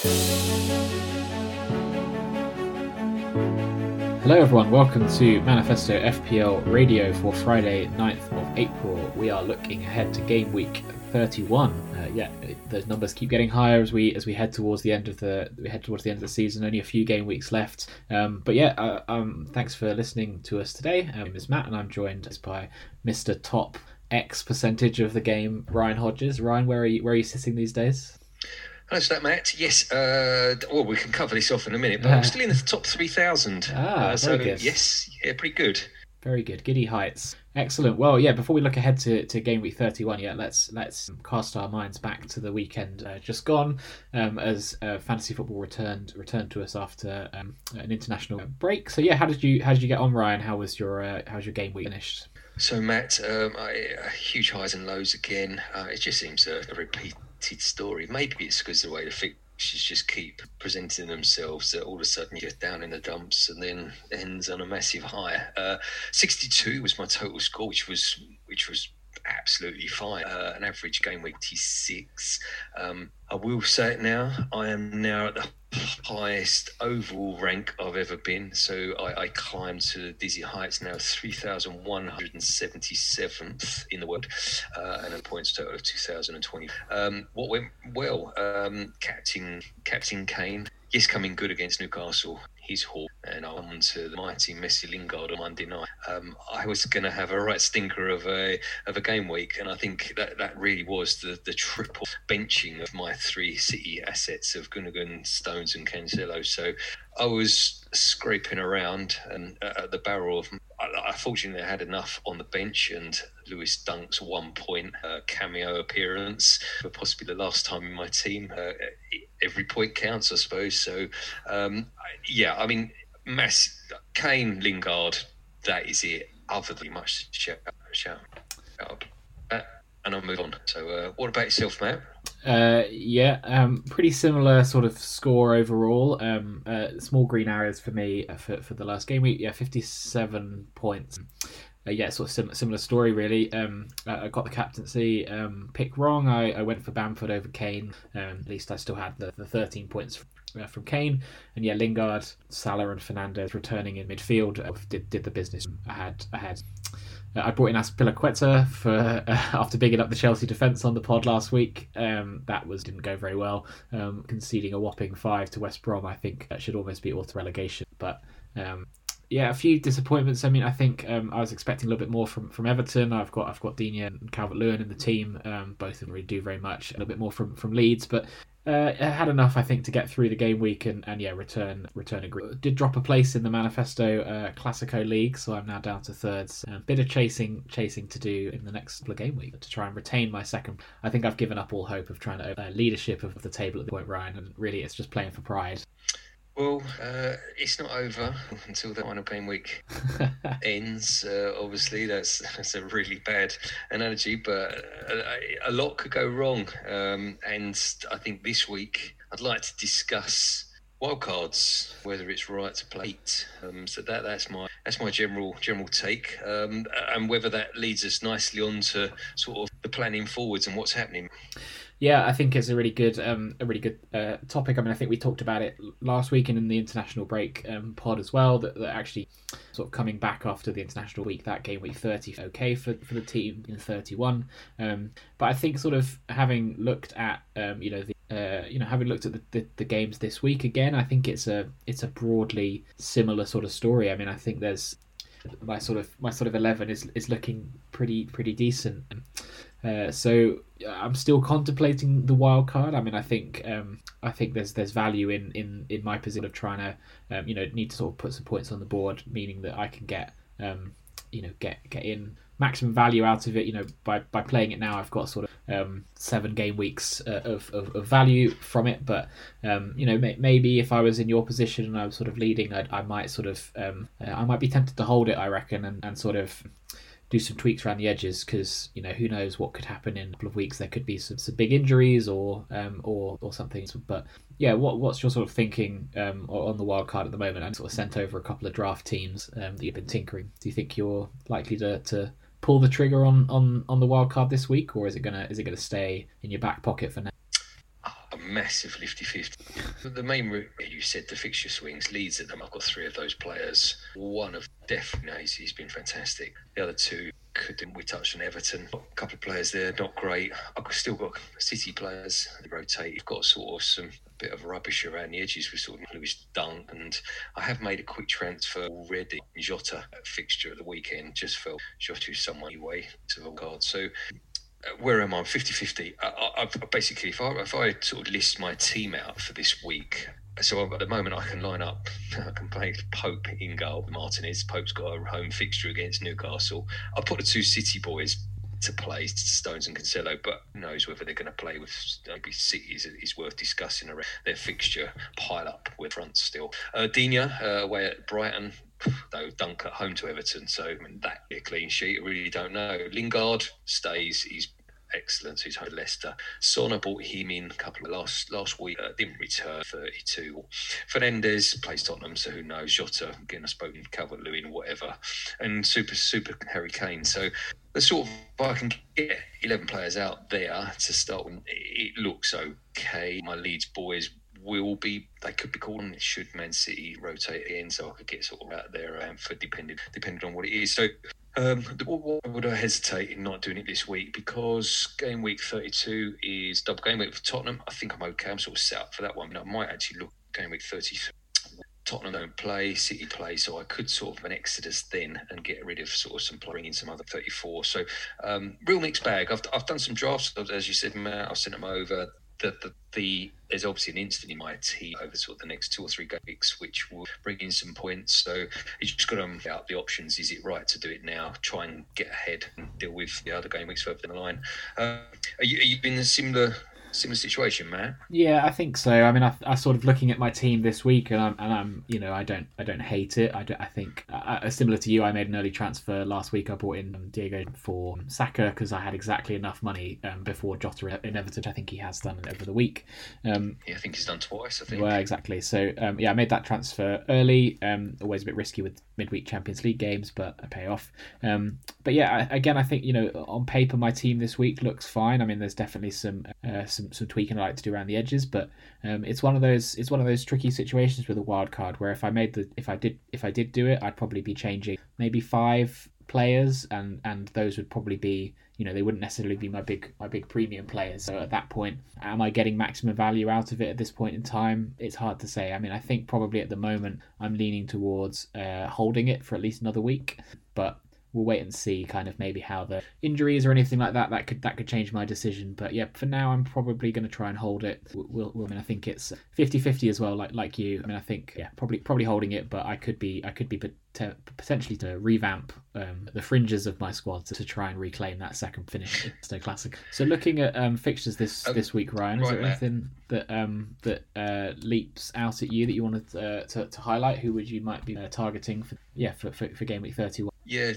Hello, everyone. Welcome to Manifesto FPL Radio for Friday, 9th of April. We are looking ahead to game week 31. Uh, yeah, the numbers keep getting higher as we as we head towards the end of the we head towards the end of the season. Only a few game weeks left. Um, but yeah, uh, um, thanks for listening to us today. My name is Matt, and I'm joined by Mr. Top X percentage of the game, Ryan Hodges. Ryan, where are you? Where are you sitting these days? Hello, that Matt. Yes, uh, well, we can cover this off in a minute, but I'm still in the top 3,000. Ah, uh, so, good. yes, yeah, pretty good. Very good, giddy heights. Excellent. Well, yeah. Before we look ahead to, to game week thirty one, yeah, let's let's cast our minds back to the weekend uh, just gone, um, as uh, fantasy football returned returned to us after um, an international break. So yeah, how did you how did you get on, Ryan? How was your uh, how's your game week finished? So, Matt, um, I, uh, huge highs and lows again. Uh, it just seems a, a repeated story. Maybe it's because the way the fixtures just keep presenting themselves that all of a sudden you get down in the dumps and then ends on a massive high. Uh, 62 was my total score, which was which was absolutely fine. Uh, an average game week 86. Um, I will say it now. I am now at the highest overall rank I've ever been. So I, I climbed to dizzy heights now, 3,177th in the world, uh, and a points total of 2,020. Um, what went well? Um, Captain Captain Kane, yes, coming good against Newcastle. His haul, and I won to the mighty Messi Lingard on Monday night. Um, I was going to have a right stinker of a of a game week, and I think that that really was the the triple benching of my three City assets of Gundogan, Stones, and Cancelo. So I was scraping around and uh, at the barrel of. I, I fortunately had enough on the bench, and Lewis Dunk's one point uh, cameo appearance for possibly the last time in my team. Uh, every point counts, I suppose. So, um, yeah, I mean, Mass Kane, Lingard, that is it. Other than much to shout, shout. Uh, and I'll move on. So, uh, what about yourself, Matt? Uh, yeah, um, pretty similar sort of score overall. Um, uh, small green areas for me uh, for, for the last game week. Yeah, fifty-seven points. Uh, yeah, sort of sim- similar story really. Um, I got the captaincy um, pick wrong. I, I went for Bamford over Kane. Um, at least I still had the, the thirteen points uh, from Kane. And yeah, Lingard, Salah, and Fernandes returning in midfield uh, did, did the business. I had I. Uh, I brought in Azpilicueta for uh, after bigging up the Chelsea defence on the pod last week. Um, that was didn't go very well, um, conceding a whopping five to West Brom. I think that should almost be auto relegation. But um, yeah, a few disappointments. I mean, I think um, I was expecting a little bit more from, from Everton. I've got I've got Digne and Calvert Lewin in the team. Um, both of them really do very much. A little bit more from from Leeds, but uh, had enough, I think, to get through the game week and, and yeah, return return a group. Did drop a place in the Manifesto uh, Classico League, so I'm now down to thirds. A bit of chasing chasing to do in the next couple of game week to try and retain my second. I think I've given up all hope of trying to uh, leadership of the table at the point, Ryan, and really it's just playing for pride. Well, uh, it's not over until the final game week ends. Uh, obviously, that's that's a really bad analogy, but a, a lot could go wrong. Um, and I think this week I'd like to discuss wildcards, whether it's right to play it. Um, so that that's my that's my general general take, um, and whether that leads us nicely on to sort of the planning forwards and what's happening. Yeah, I think it's a really good, um, a really good uh, topic. I mean, I think we talked about it last week and in the international break um, pod as well. That, that actually, sort of coming back after the international week, that game week thirty, okay for for the team in thirty one. Um, but I think sort of having looked at, um, you know, the uh, you know, having looked at the, the, the, games this week again, I think it's a it's a broadly similar sort of story. I mean, I think there's my sort of my sort of eleven is is looking pretty pretty decent. Uh, so I'm still contemplating the wild card. I mean, I think um, I think there's there's value in, in, in my position of trying to um, you know need to sort of put some points on the board, meaning that I can get um, you know get get in maximum value out of it. You know, by, by playing it now, I've got sort of um, seven game weeks uh, of, of, of, value from it. But um, you know, may, maybe if I was in your position and I was sort of leading, I'd, I, might sort of um, uh, I might be tempted to hold it. I reckon, and, and sort of do some tweaks around the edges because you know who knows what could happen in a couple of weeks. There could be some, some big injuries or um, or or something. But yeah, what what's your sort of thinking um, on the wild card at the moment? I sort of sent over a couple of draft teams um, that you've been tinkering. Do you think you're likely to, to pull the trigger on, on, on the wild card this week, or is it gonna is it gonna stay in your back pocket for now? Massive 50 50. The main route, you said the fixture swings, leads at them. I've got three of those players. One of definitely, he's been fantastic. The other two, couldn't. we touched on Everton? A couple of players there, not great. I've still got City players. They rotate. You've got sort of some bit of rubbish around the edges with sort of Lewis Dunk, and I have made a quick transfer already. Jota fixture at the weekend just felt Jota someone anyway to Vanguard. So uh, where am I? 50 50. I, I, basically, if I, if I sort of list my team out for this week, so at the moment I can line up, I can play Pope in goal, Martinez. Pope's got a home fixture against Newcastle. I'll put the two City boys to play Stones and Cancelo, but knows whether they're going to play with maybe City is, is worth discussing around their fixture pile up with front still. Uh, Digne uh, away at Brighton, though Dunk at home to Everton, so I mean, that be a clean sheet. I really don't know. Lingard stays. He's excellent. He's had Leicester. Sona bought him in a couple of last last week. Uh, didn't return 32. Fernandes plays Tottenham, so who knows? Jota again. I spoke spoken Calvert Lewin, whatever, and super super Harry Kane. So the sort of I can get 11 players out there to start. It looks okay. My Leeds boys will be they could be called on should Man City rotate in so I could get sort of out there um, for depending depending on what it is. So um, why would I hesitate in not doing it this week? Because game week 32 is double game week for Tottenham. I think I'm okay. I'm sort of set up for that one. I might actually look game week 33. Tottenham don't play, City play, so I could sort of an exodus then and get rid of sort of some bring in some other 34. So um, real mixed bag. I've, I've done some drafts, as you said, Matt. I've sent them over the, the, the there's obviously an instant in my team over sort of the next two or three weeks, which will bring in some points. So you just got to weigh out the options. Is it right to do it now? Try and get ahead and deal with the other game weeks further down the line. Uh, are, you, are you in a similar similar situation, man. Yeah, I think so. I mean, I, I sort of looking at my team this week, and I'm, and I'm, you know, I don't, I don't hate it. I, I think, uh, similar to you, I made an early transfer last week. I brought in um, Diego for Saka because I had exactly enough money um, before Jota inevitably. I think he has done over the week. Um, yeah, I think he's done twice. I think. Well, exactly. So um, yeah, I made that transfer early. Um, always a bit risky with midweek Champions League games, but I pay off. Um, but yeah, I, again, I think you know, on paper, my team this week looks fine. I mean, there's definitely some uh, some some tweaking I like to do around the edges, but um, it's one of those it's one of those tricky situations with a wild card where if I made the if I did if I did do it, I'd probably be changing maybe five players, and and those would probably be you know they wouldn't necessarily be my big my big premium players. So at that point, am I getting maximum value out of it at this point in time? It's hard to say. I mean, I think probably at the moment I'm leaning towards uh, holding it for at least another week, but we'll wait and see kind of maybe how the injuries or anything like that that could that could change my decision but yeah for now i'm probably going to try and hold it we'll, we'll, i mean i think it's 50-50 as well like like you i mean i think yeah probably probably holding it but i could be i could be potentially to revamp um, the fringes of my squad to, to, try and reclaim that second finish so Classic. So looking at um, fixtures this um, this week, Ryan, is right, there anything that um, that uh, leaps out at you that you wanted uh, to, to highlight? Who would you might be uh, targeting for yeah for, for, for game week thirty one? Yeah,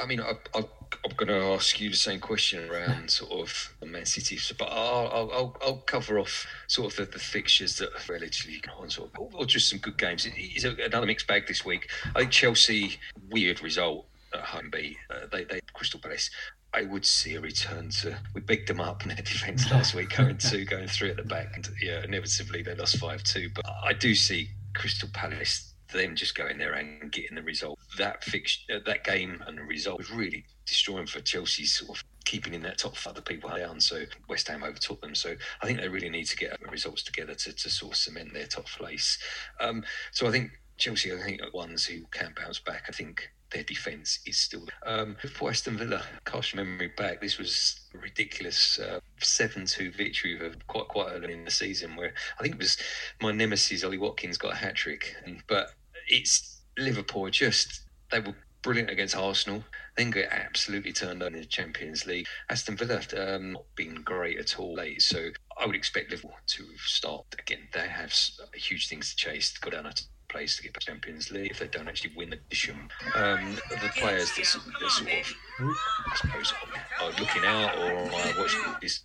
I mean, I, I'm going to ask you the same question around sort of Man City, but I'll, I'll, I'll cover off sort of the, the fixtures that are relatively on sort of, or just some good games. It's another mixed bag this week. I think Chelsea weird result at home beat. Uh, they they Crystal Palace. I would see a return to. We bigged them up in their defence last week, going two, going three at the back, and yeah, inevitably they lost five two. But I do see Crystal Palace them just going there and getting the result. That fix, uh, that game and the result was really destroying for Chelsea's sort of keeping in that top for other people down. So West Ham overtook them. So I think they really need to get the results together to, to sort of cement their top place. Um, so I think Chelsea, I think, are ones who can bounce back. I think their defence is still um, for Aston Villa. Cast your memory back. This was a ridiculous uh, seven-two victory for quite quite early in the season, where I think it was my nemesis Ollie Watkins got a hat trick, but it's Liverpool just they were brilliant against Arsenal. Then get absolutely turned on in the Champions League. Aston Villa um, not been great at all late, so I would expect Liverpool to start again. They have huge things to chase to go down a place to get the Champions League if they don't actually win the division. Um, the players that, sort of, I suppose, are looking out or are watching this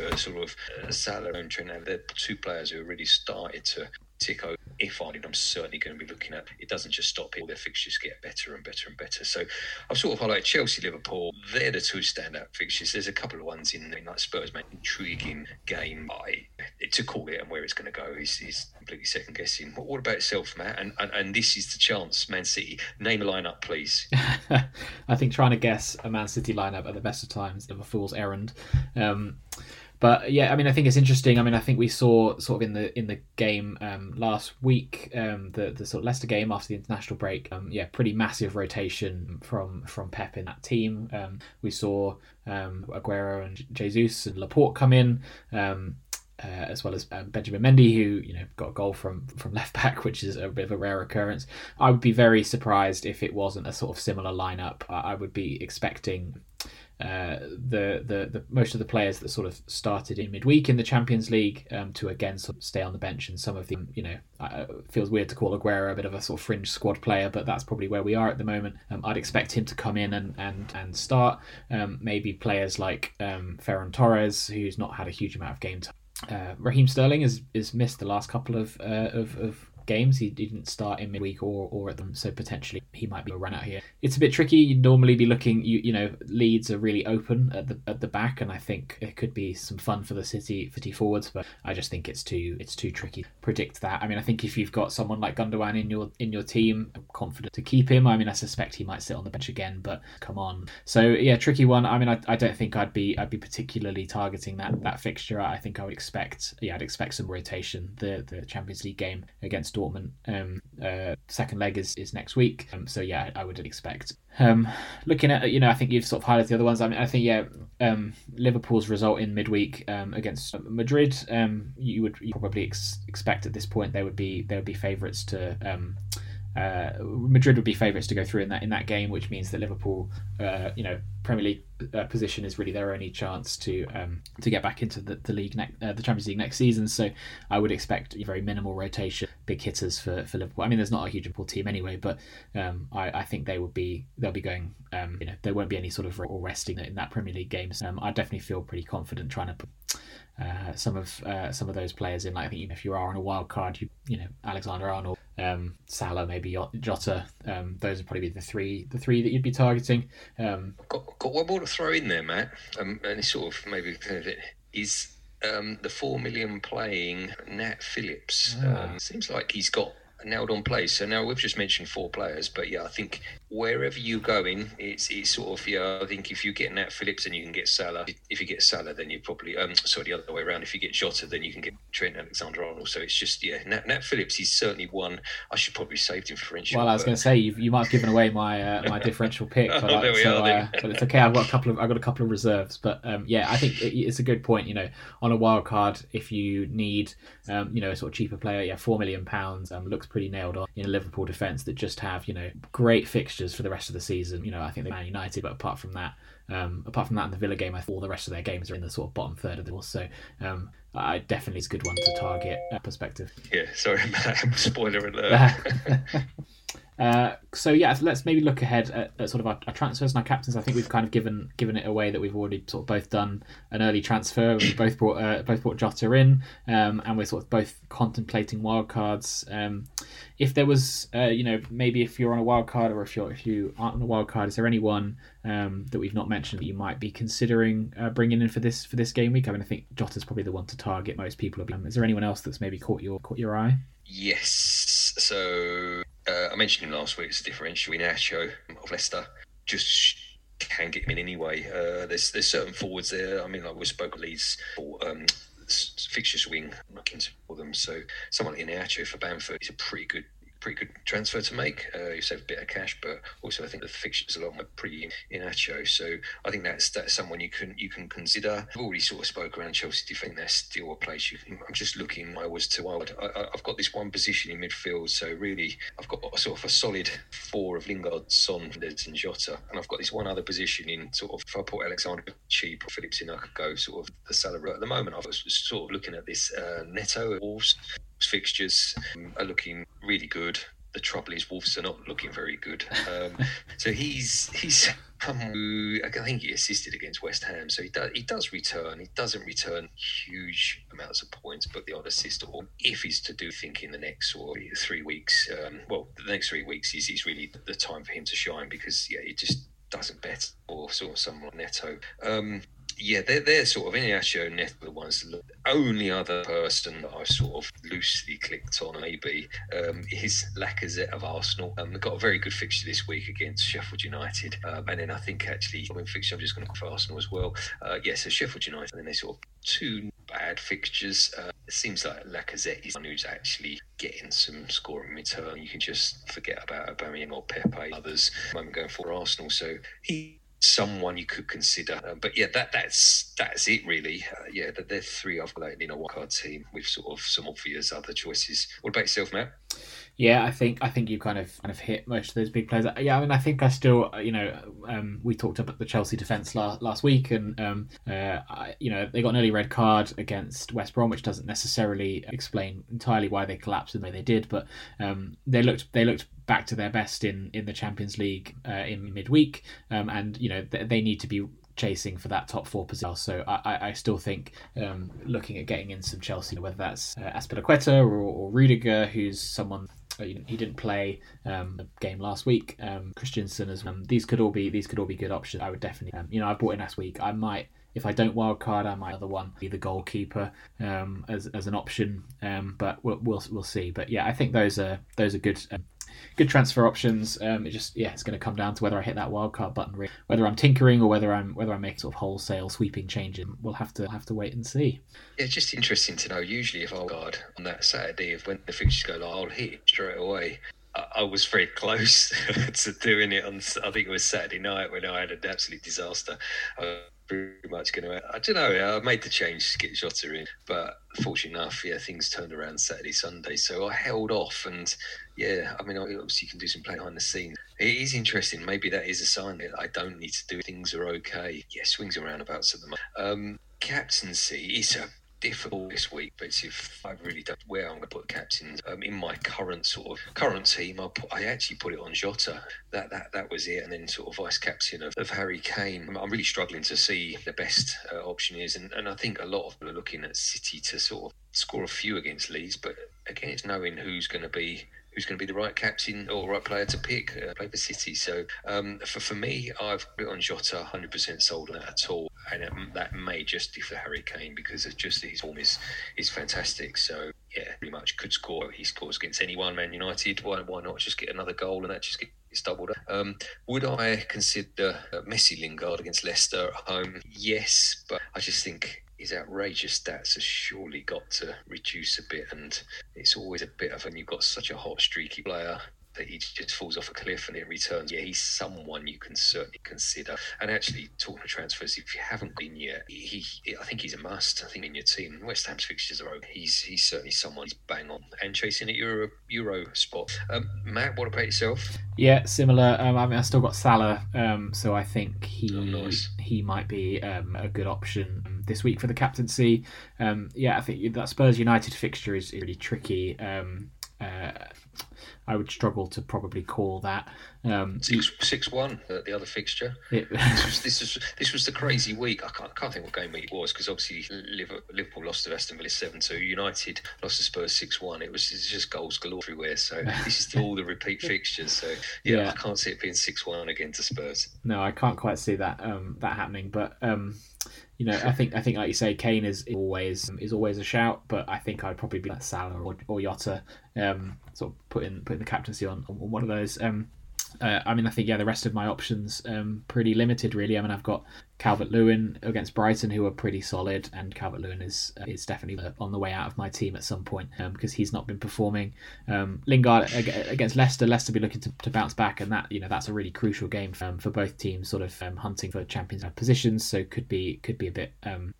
uh, sort of uh, Salah and Trent, they're two players who have really started to If I did, I'm certainly going to be looking at. It doesn't just stop here; their fixtures get better and better and better. So I've sort of highlighted Chelsea, Liverpool. They're the two standout fixtures. There's a couple of ones in, in like Spurs, man, intriguing game. I to call it and where it's going to go is, is completely second guessing. What, what about itself, Matt? And, and and this is the chance, Man City. Name a lineup, please. I think trying to guess a Man City lineup at the best of times is a fool's errand. Um, but yeah, I mean, I think it's interesting. I mean, I think we saw sort of in the in the game um, last week, um, the the sort of Leicester game after the international break. Um, yeah, pretty massive rotation from from Pep in that team. Um, we saw um, Aguero and Jesus and Laporte come in. Um, uh, as well as um, Benjamin Mendy, who you know got a goal from from left back, which is a bit of a rare occurrence. I would be very surprised if it wasn't a sort of similar lineup. I, I would be expecting uh, the, the the most of the players that sort of started in midweek in the Champions League um, to again sort of stay on the bench, and some of the you know uh, feels weird to call Aguero a bit of a sort of fringe squad player, but that's probably where we are at the moment. Um, I'd expect him to come in and and and start. Um, maybe players like um, Ferran Torres, who's not had a huge amount of game time. Uh, Raheem Sterling has, has missed the last couple of uh, of, of games. He didn't start in midweek or, or at them, so potentially he might be a run out here. It's a bit tricky. You'd normally be looking, you you know, Leeds are really open at the at the back, and I think it could be some fun for the City City forwards. But I just think it's too it's too tricky to predict that. I mean, I think if you've got someone like Gundogan in your in your team, I'm confident to keep him. I mean, I suspect he might sit on the bench again, but come on. So yeah, tricky one. I mean, I, I don't think I'd be I'd be particularly targeting that that fixture. I think I would expect yeah I'd expect some rotation. The the Champions League game against Dortmund. Um, uh, second leg is, is next week. Um, so yeah, I would expect. Um, looking at you know, I think you've sort of highlighted the other ones. I mean, I think yeah, um, Liverpool's result in midweek um, against Madrid, um, you would probably ex- expect at this point they would be they would be favourites to. Um, uh, Madrid would be favourites to go through in that in that game, which means that Liverpool, uh, you know, Premier League uh, position is really their only chance to um, to get back into the, the league next uh, the Champions League next season. So I would expect very minimal rotation, big hitters for, for Liverpool. I mean, there's not a huge Liverpool team anyway, but um, I, I think they would be they'll be going. Um, you know, there won't be any sort of or resting in that Premier League games. Um, I definitely feel pretty confident trying to. Put, uh, some of uh, some of those players in. Like I think if you are on a wild card, you you know Alexander Arnold, um, Salah, maybe Jota. Um, those would probably be the three the three that you'd be targeting. Um, got, got one more to throw in there, Matt, um, and it's sort of maybe is um, the four million playing Nat Phillips. Ah. Um, seems like he's got nailed on place. So now we've just mentioned four players, but yeah, I think wherever you go in, it's it's sort of yeah. I think if you get Nat Phillips, then you can get Salah. If you get Salah, then you probably um sorry the other way around. If you get Jota, then you can get Trent Alexander Arnold. So it's just yeah, Nat, Nat Phillips. He's certainly one. I should probably saved him for differential. Well, I was going to say you, you might have given away my uh, my differential pick, but, oh, uh, so, uh, but it's okay. I've got a couple of I've got a couple of reserves, but um, yeah, I think it, it's a good point. You know, on a wild card, if you need um, you know a sort of cheaper player, yeah, four million pounds um, looks pretty nailed on in a Liverpool defence that just have you know great fixtures for the rest of the season. You know, I think they're Man United, but apart from that, um, apart from that, in the Villa game, I thought all the rest of their games are in the sort of bottom third of the. League. So um, I definitely is a good one to target uh, perspective. Yeah, sorry, spoiler alert. Uh, so yeah, let's maybe look ahead at, at sort of our, our, transfers and our captains. I think we've kind of given given it away that we've already sort of both done an early transfer. We both brought uh, both brought Jota in, um, and we're sort of both contemplating wildcards. Um, if there was, uh, you know, maybe if you're on a wild card or if you're if you aren't on a wild card, is there anyone um, that we've not mentioned that you might be considering uh, bringing in for this for this game week? I mean, I think Jota's probably the one to target most people. Um, is there anyone else that's maybe caught your caught your eye? Yes. So uh, I mentioned him last week. It's a differential Iheanacho of Leicester. Just can get him in anyway. Uh, there's there's certain forwards there. I mean, like we spoke Leeds for um, fixture swing looking for them. So someone like Iheanacho for Bamford is a pretty good pretty good transfer to make. Uh, you save a bit of cash, but also I think the fixtures a lot more pretty Iheanacho. So I think that's that's someone you can you can consider. I've already sort of spoke around Chelsea defending. That's still a place you can. I'm just looking. I was to wild. I, have got this one position in midfield, so really I've got sort of a solid four of Lingard, Son, and Jota, and I've got this one other position in sort of if I put Alexander cheap or Phillips in, I could go sort of the salary at the moment. I was sort of looking at this uh, Neto Wolves fixtures um, are looking really good. The trouble is Wolves are not looking very good. Um, so he's he's who I think he assisted against West Ham, so he does he does return. He doesn't return huge amounts of points, but the odd assist or if he's to do think in the next or three weeks, um, well, the next three weeks is, is really the time for him to shine because yeah, he just doesn't bet or sort of someone Neto. Um, yeah, they're, they're sort of and Neto the ones. Only other person that I've sort of loosely clicked on maybe um, is Lacazette of Arsenal. Um, they've got a very good fixture this week against Sheffield United, um, and then I think actually I mean fixture I'm just going to for Arsenal as well. Uh, yeah, so Sheffield United, and then they sort of two bad fixtures. Uh, it seems like Lacazette is one who's actually getting some scoring return. You can just forget about Aubameyang or Pepe, others. I'm going for Arsenal, so he someone you could consider. Uh, but yeah, that that's that's it really. Uh, yeah, they're three I've got in a card team with sort of some obvious other choices. What about yourself, Matt? Yeah, I think I think you kind of kind of hit most of those big players. Yeah, I mean, I think I still, you know, um, we talked about the Chelsea defense last last week, and um, uh, I, you know, they got an early red card against West Brom, which doesn't necessarily explain entirely why they collapsed the way they did, but um, they looked they looked back to their best in in the Champions League uh, in midweek, um, and you know they, they need to be chasing for that top four position. So I, I still think um, looking at getting in some Chelsea, whether that's uh, Azpilicueta or, or Rudiger, who's someone uh, he didn't play um, a game last week. Um, Christensen as. Um, these could all be these could all be good options. I would definitely, um, you know, I bought in last week. I might, if I don't wild card, I might other one be the goalkeeper um, as, as an option. Um, but we'll, we'll we'll see. But yeah, I think those are those are good um, good transfer options. Um, it just yeah, it's going to come down to whether I hit that wildcard button, whether I'm tinkering or whether I'm whether I make sort of wholesale sweeping changes. We'll have to have to wait and see. Yeah, it's just interesting to know. Usually, if I guard on that Saturday, if when the fixtures go, like, I'll hit straight away. I was very close to doing it on. I think it was Saturday night when I had an absolute disaster. I pretty much going to. I don't know. I made the change to get Jota in, but fortunately enough, yeah, things turned around Saturday, Sunday. So I held off, and yeah, I mean, obviously you can do some play behind the scenes. It is interesting. Maybe that is a sign that I don't need to do. Things are okay. Yeah, swings and roundabouts at the moment. Um, captaincy is a difficult this week, but if I really don't where I'm going to put captains um, in my current sort of current team, I put, I actually put it on Jota. That that that was it, and then sort of vice captain of, of Harry Kane. I'm, really struggling to see the best uh, option is, and, and I think a lot of people are looking at City to sort of score a few against Leeds, but again, it's knowing who's going to be who's going to be the right captain or right player to pick, uh, play for City. So um, for, for me, I've put on Jota 100% sold on that at all. And it, that may just be for Harry Kane because it's just his form is, is fantastic. So yeah, pretty much could score. He scores against anyone, Man United. Why, why not just get another goal and that just gets doubled up? Um, would I consider Messi Lingard against Leicester at home? Yes, but I just think his outrageous stats has surely got to reduce a bit. And it's always a bit of when you've got such a hot, streaky player that he just falls off a cliff and it returns. Yeah, he's someone you can certainly consider. And actually, talking of transfers, if you haven't been yet, he, he I think he's a must. I think in your team, West Ham's fixtures are over. He's he's certainly someone he's bang on and chasing a Euro Euro spot. Um, Matt, what about yourself? Yeah, similar. Um, I mean, I still got Salah, um, so I think he oh, nice. he might be um, a good option um, this week for the captaincy. Um, yeah, I think that Spurs United fixture is really tricky. Um, uh, I would struggle to probably call that. Um, six, six one, the, the other fixture. It, this, was, this was this was the crazy week. I can't, can't think what game week it was because obviously Liverpool lost to Aston Villa seven two. United lost to Spurs six one. It was just goals galore everywhere. So this is all the repeat fixtures. So yeah, yeah, I can't see it being six one again to Spurs. No, I can't quite see that um, that happening. But um, you know, I think I think like you say, Kane is always is always a shout, but I think I'd probably be like Salah or, or Jota, um, sort of putting putting the captaincy on, on one of those. Um, uh, I mean, I think yeah, the rest of my options um pretty limited really. I mean, I've got Calvert Lewin against Brighton, who are pretty solid, and Calvert Lewin is uh, is definitely on the way out of my team at some point um, because he's not been performing. Um, Lingard against Leicester, Leicester be looking to, to bounce back, and that you know that's a really crucial game for, um, for both teams, sort of um, hunting for Champions positions. So could be could be a bit um,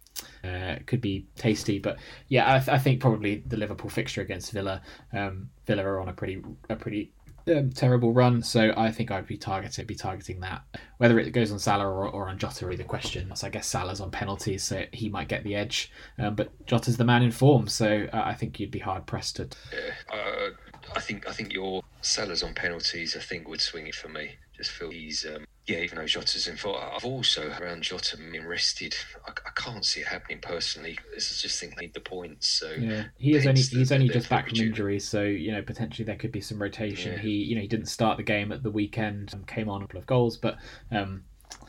uh, could be tasty. But yeah, I, th- I, think probably the Liverpool fixture against Villa. Um, Villa are on a pretty a pretty um, terrible run, so I think I'd be targeting be targeting that. Whether it goes on Salah or, or on Jota, really the question. So I guess Salah's on penalties, so he might get the edge. Um, but Jota's the man in form, so uh, I think you'd be hard pressed to. Yeah, uh, I think I think your Salah's on penalties. I think would swing it for me. Just feel he's um, yeah, even though Jota's in for, I've also around Jota being rested. I, I, can't see it happening personally. I just think they need the points. So yeah, he is only he's only just back from injury, so you know potentially there could be some rotation. Yeah. He you know he didn't start the game at the weekend, and came on a couple of goals, but um,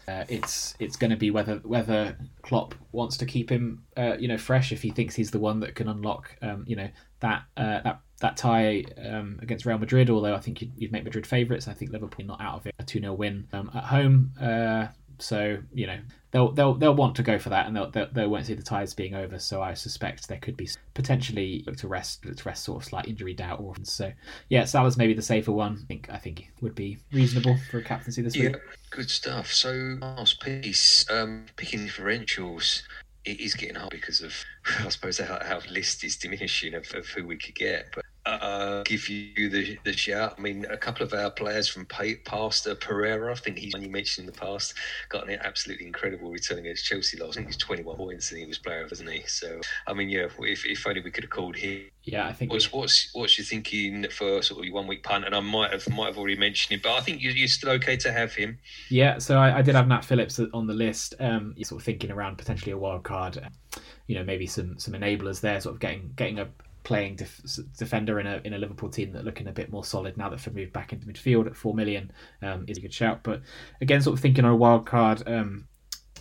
uh, it's it's going to be whether whether Klopp wants to keep him uh, you know fresh if he thinks he's the one that can unlock um, you know that uh, that that tie um, against Real Madrid. Although I think you'd, you'd make Madrid favourites, I think Liverpool not out of it. A two 0 win um, at home. Uh, so you know they'll they'll they'll want to go for that, and they'll, they'll they won't see the ties being over. So I suspect there could be potentially look to rest look to rest sort of slight injury doubt or so. Yeah, Salah's maybe the safer one. I think I think would be reasonable for a captaincy this yeah, week. good stuff. So last piece, um, picking differentials. It is getting hard because of, I suppose, our, our list is diminishing of, of who we could get. But uh, give you the, the shout. I mean, a couple of our players from Pastor Pereira, I think he's one you mentioned in the past, got an absolutely incredible return against Chelsea last. I think he's 21 points and he was player, wasn't he? So, I mean, yeah, if, if only we could have called him. Yeah, I think. What's we... what's what's you thinking for sort of your one week punt? And I might have might have already mentioned it, but I think you're, you're still okay to have him. Yeah, so I, I did have Nat Phillips on the list. Um, sort of thinking around potentially a wild card. You know, maybe some some enablers there, sort of getting getting a playing def- defender in a in a Liverpool team that looking a bit more solid now that for moved back into midfield at four million um, is a good shout. But again, sort of thinking on a wild card. Um,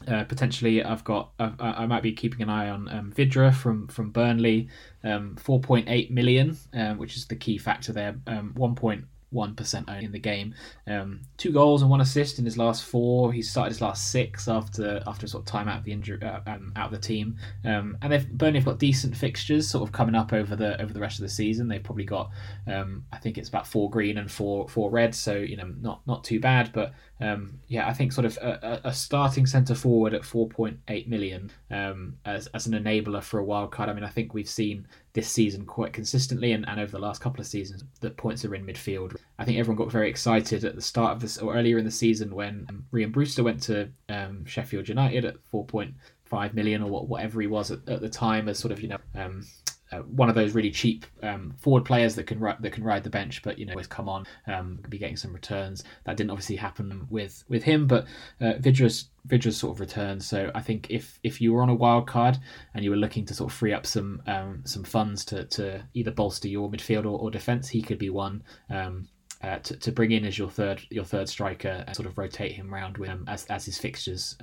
uh, potentially, I've got I, I, might be keeping an eye on um, Vydra from from Burnley, um, 4.8 million, um, which is the key factor there. Um, 1. 1% only in the game. Um, two goals and one assist in his last four. He started his last six after after sort of time out of the injury uh, um, out of the team. Um, and they've Burnley have got decent fixtures sort of coming up over the over the rest of the season. They've probably got um, I think it's about four green and four four red, so you know not not too bad. But um, yeah, I think sort of a, a starting centre forward at 4.8 million um, as, as an enabler for a wild card. I mean, I think we've seen this season quite consistently and, and over the last couple of seasons that points are in midfield. I think everyone got very excited at the start of this or earlier in the season when um, Rhian Brewster went to um, Sheffield United at 4.5 million or whatever he was at, at the time as sort of, you know, um, uh, one of those really cheap um, forward players that can ri- that can ride the bench, but you know always come on, um, be getting some returns. That didn't obviously happen with with him, but uh, Vidra's Vydra's sort of returned. So I think if if you were on a wild card and you were looking to sort of free up some um, some funds to, to either bolster your midfield or, or defense, he could be one. Um, uh, to, to bring in as your third your third striker and sort of rotate him around with um, as as his fixtures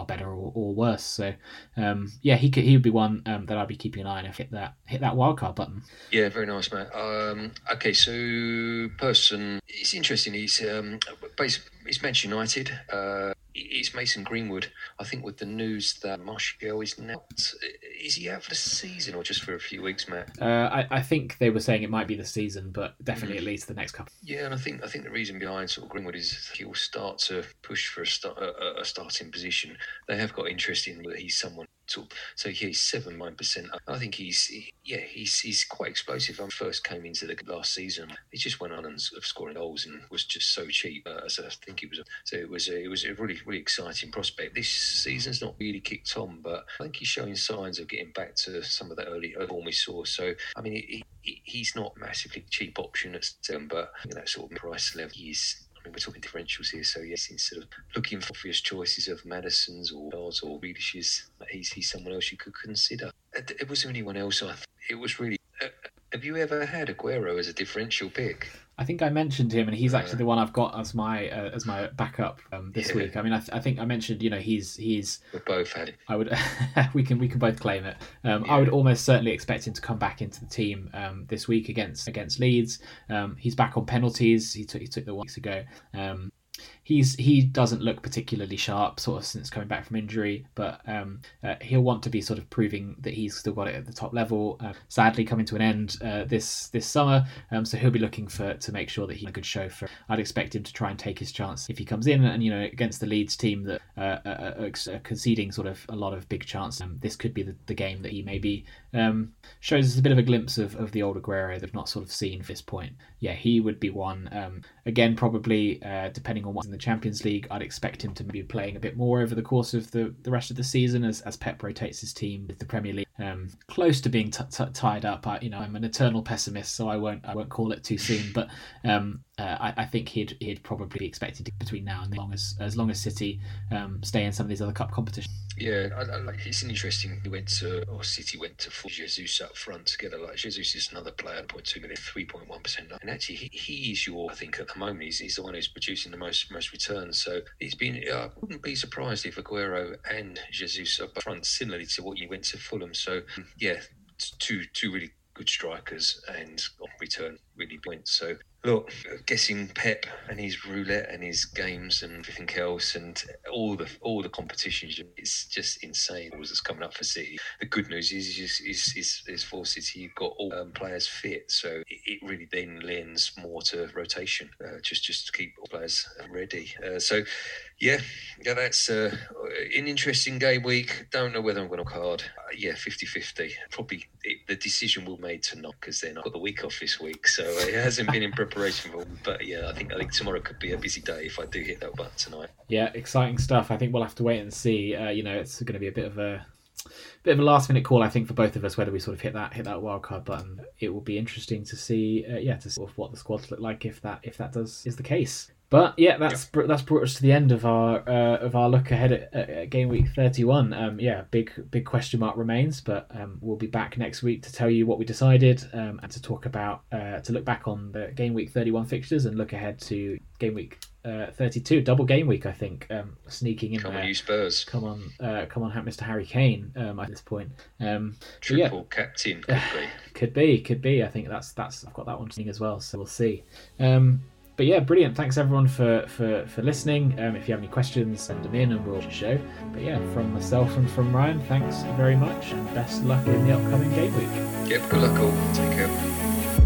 are better or, or worse. So um, yeah, he could he would be one um, that I'd be keeping an eye on if hit that hit that wildcard button. Yeah, very nice, Matt. Um, okay, so person, it's interesting. He's um, based, he's Manchester United. Uh, it's Mason Greenwood. I think with the news that Martial is not, is he out for the season or just for a few weeks, Matt? Uh, I, I think they were saying it might be the season, but definitely mm. at least the next couple. Yeah, and I think I think the reason behind sort of Greenwood is he will start to push for a, start, a, a starting position. They have got interest in that he's someone so yeah, he's seven nine percent. I think he's yeah he's he's quite explosive. When I first came into the last season, he just went on and of scoring goals and was just so cheap. Uh, so I think it was so it was a, it was a really really exciting prospect. This season's not really kicked on, but I think he's showing signs of getting back to some of the early form we saw. So I mean, he, he, he's not massively cheap option at seven, but that sort of price level, he's I mean, we're talking differentials here, so yes, instead of looking for obvious choices of Maddison's or Dars or Grealishes, he's, he's someone else you could consider. It wasn't anyone else. I it was really. Uh, have you ever had Aguero as a differential pick? I think I mentioned him, and he's actually the one I've got as my uh, as my backup um, this yeah. week. I mean, I, th- I, think I mentioned, you know, he's he's. We both had. I would. we can we can both claim it. Um, yeah. I would almost certainly expect him to come back into the team um, this week against against Leeds. Um, he's back on penalties. He took he took the one weeks ago. He's he doesn't look particularly sharp sort of since coming back from injury but um, uh, he'll want to be sort of proving that he's still got it at the top level uh, sadly coming to an end uh, this this summer. Um, so he'll be looking for to make sure that he's a good show for I'd expect him to try and take his chance if he comes in and you know against the Leeds team that uh, are, are conceding sort of a lot of big chance um, this could be the, the game that he maybe um, shows us a bit of a glimpse of, of the old Aguero that we've not sort of seen for this point. Yeah he would be one. Um, again probably uh, depending on what's in the Champions League, I'd expect him to be playing a bit more over the course of the, the rest of the season as, as Pep rotates his team with the Premier League um, close to being t- t- tied up. I, you know, I'm an eternal pessimist, so I won't I won't call it too soon. But um, uh, I, I, think he'd he'd probably be expected to between now and then, as long as as long as City um, stay in some of these other cup competitions. Yeah, I, I, like it's interesting. He went to or City went to Jesus up front together. Like Jesus is another player, 0.2 million, 3.1 percent, and actually he, he's your. I think at the moment he's, he's the one who's producing the most most returns. So he's been. I wouldn't be surprised if Aguero and Jesus up front, similarly to what you went to Fulham. So yeah, two two really good strikers and return really points. So look, guessing Pep and his roulette and his games and everything else and all the all the competitions, it's just insane. What's coming up for City? The good news is is is, is, is for City, you've got all um, players fit, so it, it, really then lends more to rotation, uh, just just to keep all players ready. Uh, so yeah, yeah, that's uh, an interesting game week. Don't know whether I'm going to card. Uh, yeah, 50-50. Probably it, the decision will made to not because then I've got the week off this week, so it hasn't been in preparation for. But yeah, I think I think tomorrow could be a busy day if I do hit that button tonight. Yeah, exciting stuff. I think we'll have to wait and see. Uh, you know, it's going to be a bit of a bit of a last minute call, I think, for both of us whether we sort of hit that hit that wildcard button. It will be interesting to see, uh, yeah, to see what the squads look like if that if that does is the case. But yeah, that's yep. that's brought us to the end of our uh, of our look ahead at, at game week thirty one. Um, yeah, big big question mark remains, but um, we'll be back next week to tell you what we decided um, and to talk about uh, to look back on the game week thirty one fixtures and look ahead to game week uh, 32 double game week i think um, sneaking in come there. on you spurs. Come on uh, come on mr harry kane um, at this point. Um, triple yeah, captain could be. Could be could be. I think that's that's i've got that one as well so we'll see. Um, but yeah, brilliant. Thanks everyone for for for listening. Um, if you have any questions, send them in and we'll show. But yeah, from myself and from Ryan, thanks very much and best luck in the upcoming game week. Yep, good luck all. Take care.